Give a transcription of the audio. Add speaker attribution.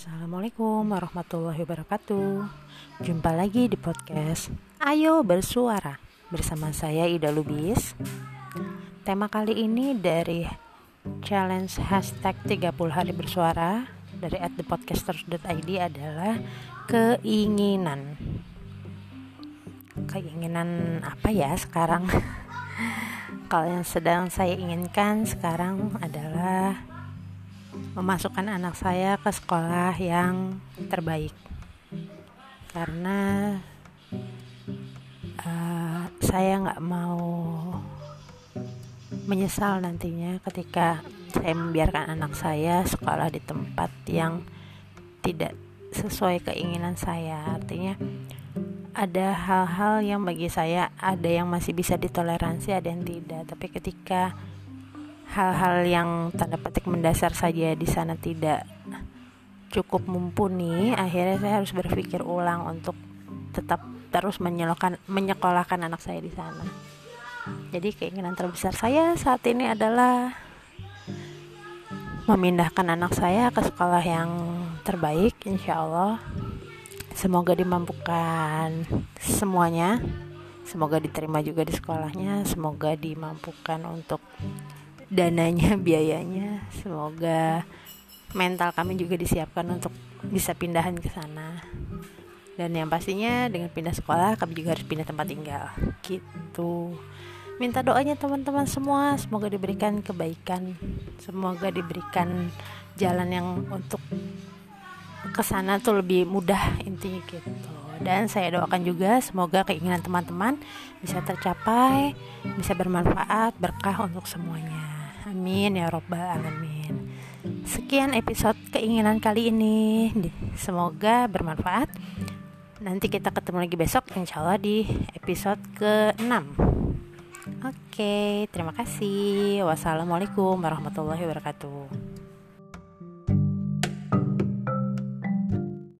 Speaker 1: Assalamualaikum warahmatullahi wabarakatuh. Jumpa lagi di podcast Ayo Bersuara Bersama saya Ida Lubis. Tema kali ini dari challenge hashtag 30 hari bersuara Dari at thepodcasters.id adalah Keinginan. Keinginan apa ya sekarang? Kalau yang sedang saya inginkan sekarang adalah memasukkan anak saya ke sekolah yang terbaik. Karena uh, saya nggak mau menyesal nantinya ketika saya membiarkan anak saya sekolah di tempat yang tidak sesuai keinginan saya. Artinya ada hal-hal yang bagi saya ada yang masih bisa ditoleransi ada yang tidak. Tapi ketika hal-hal yang tanda petik mendasar saja di sana tidak cukup mumpuni akhirnya saya harus berpikir ulang untuk tetap terus menyekolahkan menyekolahkan anak saya di sana. Jadi keinginan terbesar saya saat ini adalah memindahkan anak saya ke sekolah yang terbaik insya Allah. Semoga dimampukan semuanya. Semoga diterima juga di sekolahnya. Semoga dimampukan untuk dananya biayanya. Semoga mental kami juga disiapkan untuk bisa pindahan ke sana. Dan yang pastinya dengan pindah sekolah kami juga harus pindah tempat tinggal. Gitu. Minta doanya teman-teman semua semoga diberikan kebaikan. Semoga diberikan jalan yang untuk ke sana tuh lebih mudah intinya gitu. Dan saya doakan juga semoga keinginan teman-teman bisa tercapai bisa bermanfaat berkah untuk semuanya Amin ya robbal alamin. Sekian episode keinginan kali ini. Semoga bermanfaat. Nanti kita ketemu lagi besok insya Allah di episode ke-6 Oke, terima kasih. Wassalamualaikum warahmatullahi wabarakatuh.